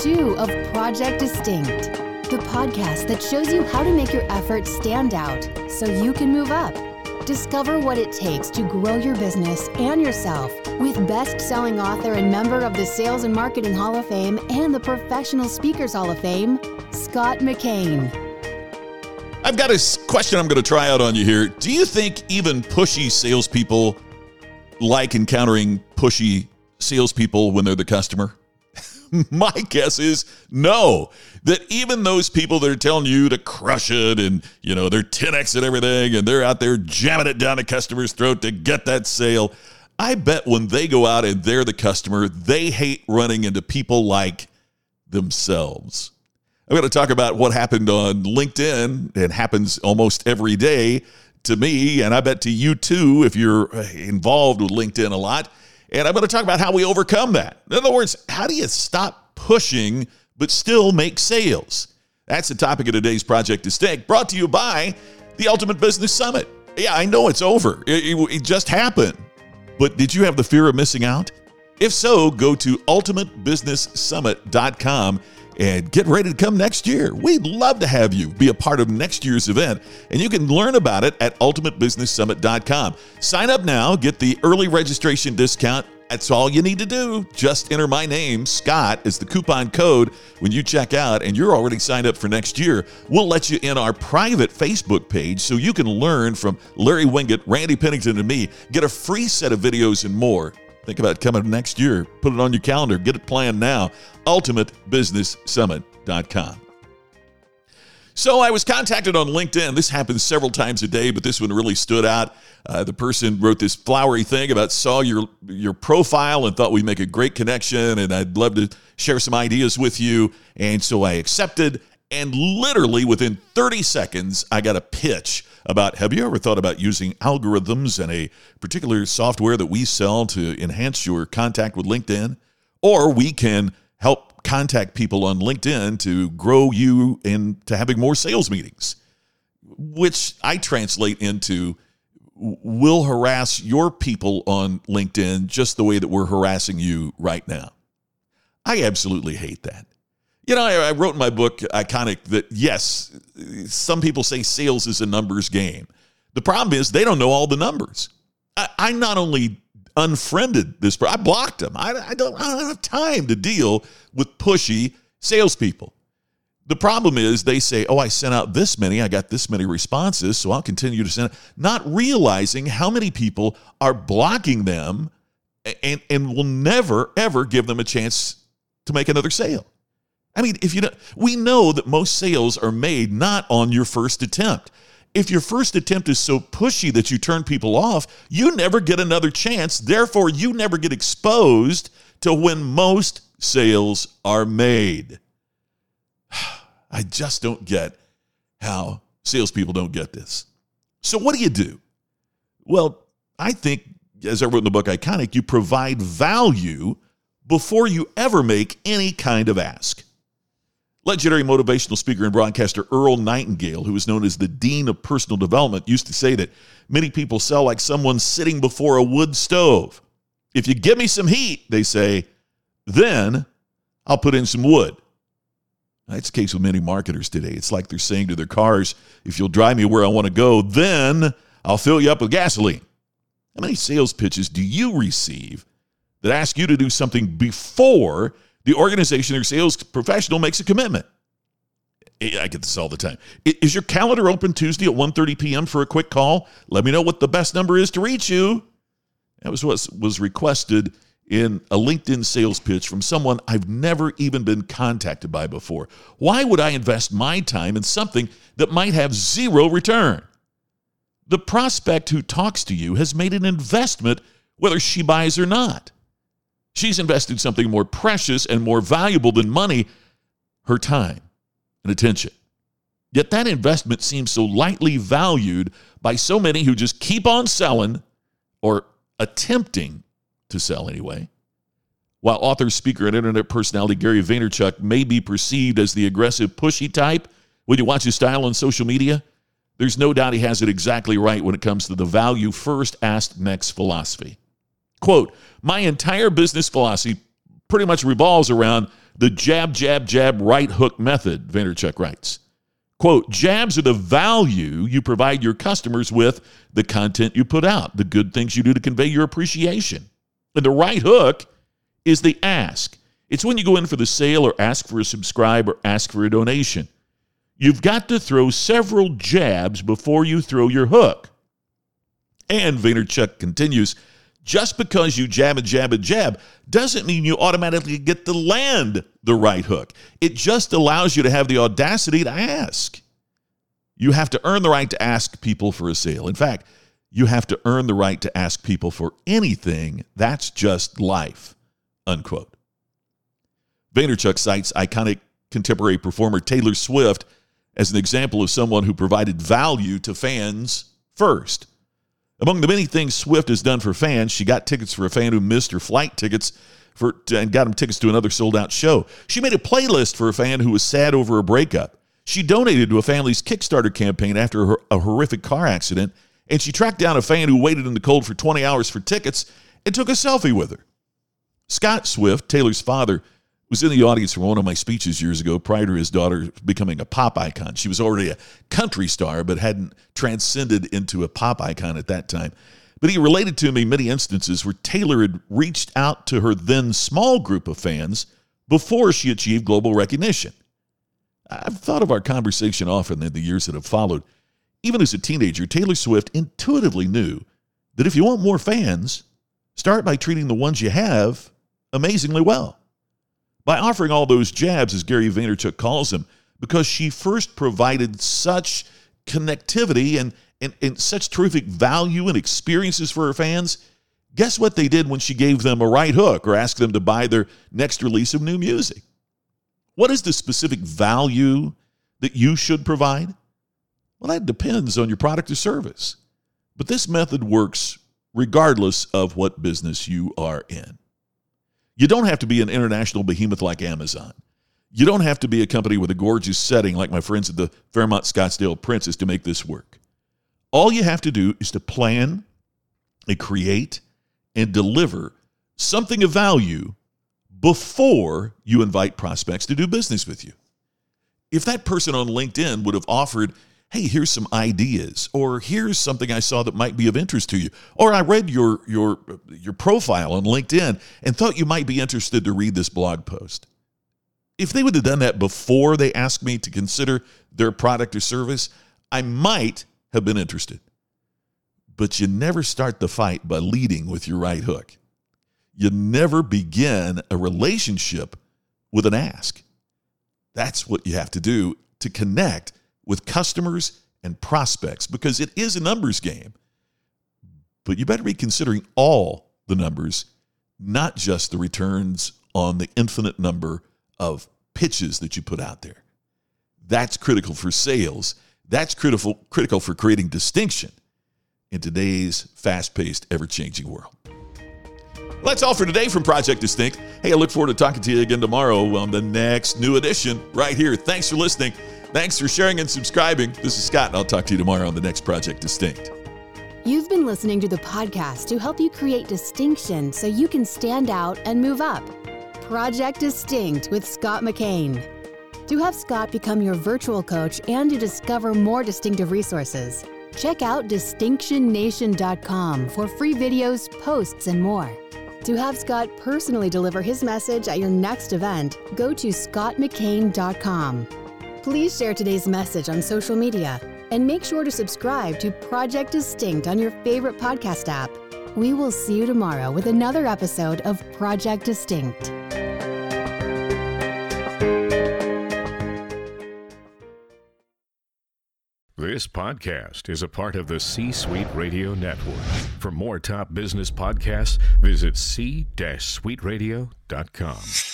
two of Project Distinct, the podcast that shows you how to make your efforts stand out so you can move up. Discover what it takes to grow your business and yourself with best selling author and member of the Sales and Marketing Hall of Fame and the Professional Speakers Hall of Fame, Scott McKain. I've got a question I'm going to try out on you here. Do you think even pushy salespeople like encountering pushy salespeople when they're the customer? My guess is no. That even those people that are telling you to crush it and, you know, they're 10x at everything and they're out there jamming it down the customer's throat to get that sale. I bet when they go out and they're the customer, they hate running into people like themselves. I'm going to talk about what happened on LinkedIn. It happens almost every day to me, and I bet to you too if you're involved with LinkedIn a lot. And I'm going to talk about how we overcome that. In other words, how do you stop pushing but still make sales? That's the topic of today's Project to Distinct, brought to you by the Ultimate Business Summit. Yeah, I know it's over. It, it, it just happened. But did you have the fear of missing out? If so, go to ultimatebusinesssummit.com and get ready to come next year. We'd love to have you be a part of next year's event, and you can learn about it at ultimatebusinesssummit.com. Sign up now, get the early registration discount. That's all you need to do. Just enter my name, Scott, as the coupon code when you check out, and you're already signed up for next year. We'll let you in our private Facebook page so you can learn from Larry Winget, Randy Pennington, and me, get a free set of videos and more. Think about coming next year. Put it on your calendar. Get it planned now. UltimateBusinessSummit.com. So I was contacted on LinkedIn. This happens several times a day, but this one really stood out. Uh, the person wrote this flowery thing about saw your your profile and thought we'd make a great connection, and I'd love to share some ideas with you. And so I accepted. And literally within 30 seconds, I got a pitch about have you ever thought about using algorithms and a particular software that we sell to enhance your contact with LinkedIn? Or we can help contact people on LinkedIn to grow you into having more sales meetings, which I translate into We'll harass your people on LinkedIn just the way that we're harassing you right now. I absolutely hate that. You know, I, I, wrote in my book, Iconic, that yes, some people say sales is a numbers game. The problem is they don't know all the numbers. I, I not only unfriended this, I blocked them. I, I, don't, I don't have time to deal with pushy salespeople. The problem is they say, oh, I sent out this many, I got this many responses, so I'll continue to send not realizing how many people are blocking them and, and will never, ever give them a chance to make another sale. I mean, if you don't, we know that most sales are made not on your first attempt. If your first attempt is so pushy that you turn people off, you never get another chance. Therefore, you never get exposed to when most sales are made. I just don't get how salespeople don't get this. So, what do you do? Well, I think, as I wrote in the book Iconic, you provide value before you ever make any kind of ask. Legendary motivational speaker and broadcaster Earl Nightingale, who is known as the Dean of Personal Development, used to say that many people sell like someone sitting before a wood stove. If you give me some heat, they say, then I'll put in some wood. That's the case with many marketers today. It's like they're saying to their cars, if you'll drive me where I want to go, then I'll fill you up with gasoline. How many sales pitches do you receive that ask you to do something before the organization or sales professional makes a commitment. I get this all the time. Is your calendar open Tuesday at 1:30 p.m. for a quick call? Let me know what the best number is to reach you. That was what was requested in a LinkedIn sales pitch from someone I've never even been contacted by before. Why would I invest my time in something that might have zero return? The prospect who talks to you has made an investment whether she buys or not. She's invested something more precious and more valuable than money her time and attention. Yet that investment seems so lightly valued by so many who just keep on selling or attempting to sell anyway. While author, speaker, and internet personality Gary Vaynerchuk may be perceived as the aggressive, pushy type when you watch his style on social media, there's no doubt he has it exactly right when it comes to the value first, asked next philosophy. Quote, my entire business philosophy pretty much revolves around the jab, jab, jab, right hook method, Vaynerchuk writes. Quote, jabs are the value you provide your customers with the content you put out, the good things you do to convey your appreciation. And the right hook is the ask. It's when you go in for the sale or ask for a subscribe or ask for a donation. You've got to throw several jabs before you throw your hook. And Vaynerchuk continues, just because you jab and jab and jab doesn't mean you automatically get to land the right hook. It just allows you to have the audacity to ask. You have to earn the right to ask people for a sale. In fact, you have to earn the right to ask people for anything. That's just life. Unquote. Vaynerchuk cites iconic contemporary performer Taylor Swift as an example of someone who provided value to fans first. Among the many things Swift has done for fans, she got tickets for a fan who missed her flight tickets for, and got him tickets to another sold out show. She made a playlist for a fan who was sad over a breakup. She donated to a family's Kickstarter campaign after a horrific car accident, and she tracked down a fan who waited in the cold for 20 hours for tickets and took a selfie with her. Scott Swift, Taylor's father, was in the audience for one of my speeches years ago prior to his daughter becoming a pop icon. She was already a country star, but hadn't transcended into a pop icon at that time. But he related to me many instances where Taylor had reached out to her then small group of fans before she achieved global recognition. I've thought of our conversation often in the years that have followed. Even as a teenager, Taylor Swift intuitively knew that if you want more fans, start by treating the ones you have amazingly well by offering all those jabs, as Gary Vaynerchuk calls them, because she first provided such connectivity and, and, and such terrific value and experiences for her fans. Guess what they did when she gave them a right hook or asked them to buy their next release of new music? What is the specific value that you should provide? Well, that depends on your product or service. But this method works regardless of what business you are in. You don't have to be an international behemoth like Amazon. You don't have to be a company with a gorgeous setting like my friends at the Fairmont Scottsdale Princess to make this work. All you have to do is to plan and create and deliver something of value before you invite prospects to do business with you. If that person on LinkedIn would have offered hey, here's some ideas, or here's something I saw that might be of interest to you, or I read your your your profile on LinkedIn and thought you might be interested to read this blog post. If they would have done that before they asked me to consider their product or service, I might have been interested. But you never start the fight by leading with your right hook. You never begin a relationship with an ask. That's what you have to do to connect with customers and prospects because it is a numbers game. But you better be considering all the numbers, not just the returns on the infinite number of pitches that you put out there. That's critical for sales. That's critical critical for creating distinction in today's fast-paced, ever-changing world. Well, that's all for today from Project Distinct. Hey, I look forward to talking to you again tomorrow on the next new edition right here. Thanks for listening. Thanks for sharing and subscribing. This is Scott, and I'll talk to you tomorrow on the next Project Distinct. You've been listening to the podcast to help you create distinction so you can stand out and move up. Project Distinct with Scott McKain. To have Scott become your virtual coach and to discover more distinctive resources, check out distinctionnation.com for free videos, posts, and more. To have Scott personally deliver his message at your next event, go to scottmckain.com. Please share today's message on social media and make sure to subscribe to Project Distinct on your favorite podcast app. We will see you tomorrow with another episode of Project Distinct. This podcast is a part of the C Suite Radio Network. For more top business podcasts, visit c-suiteradio.com.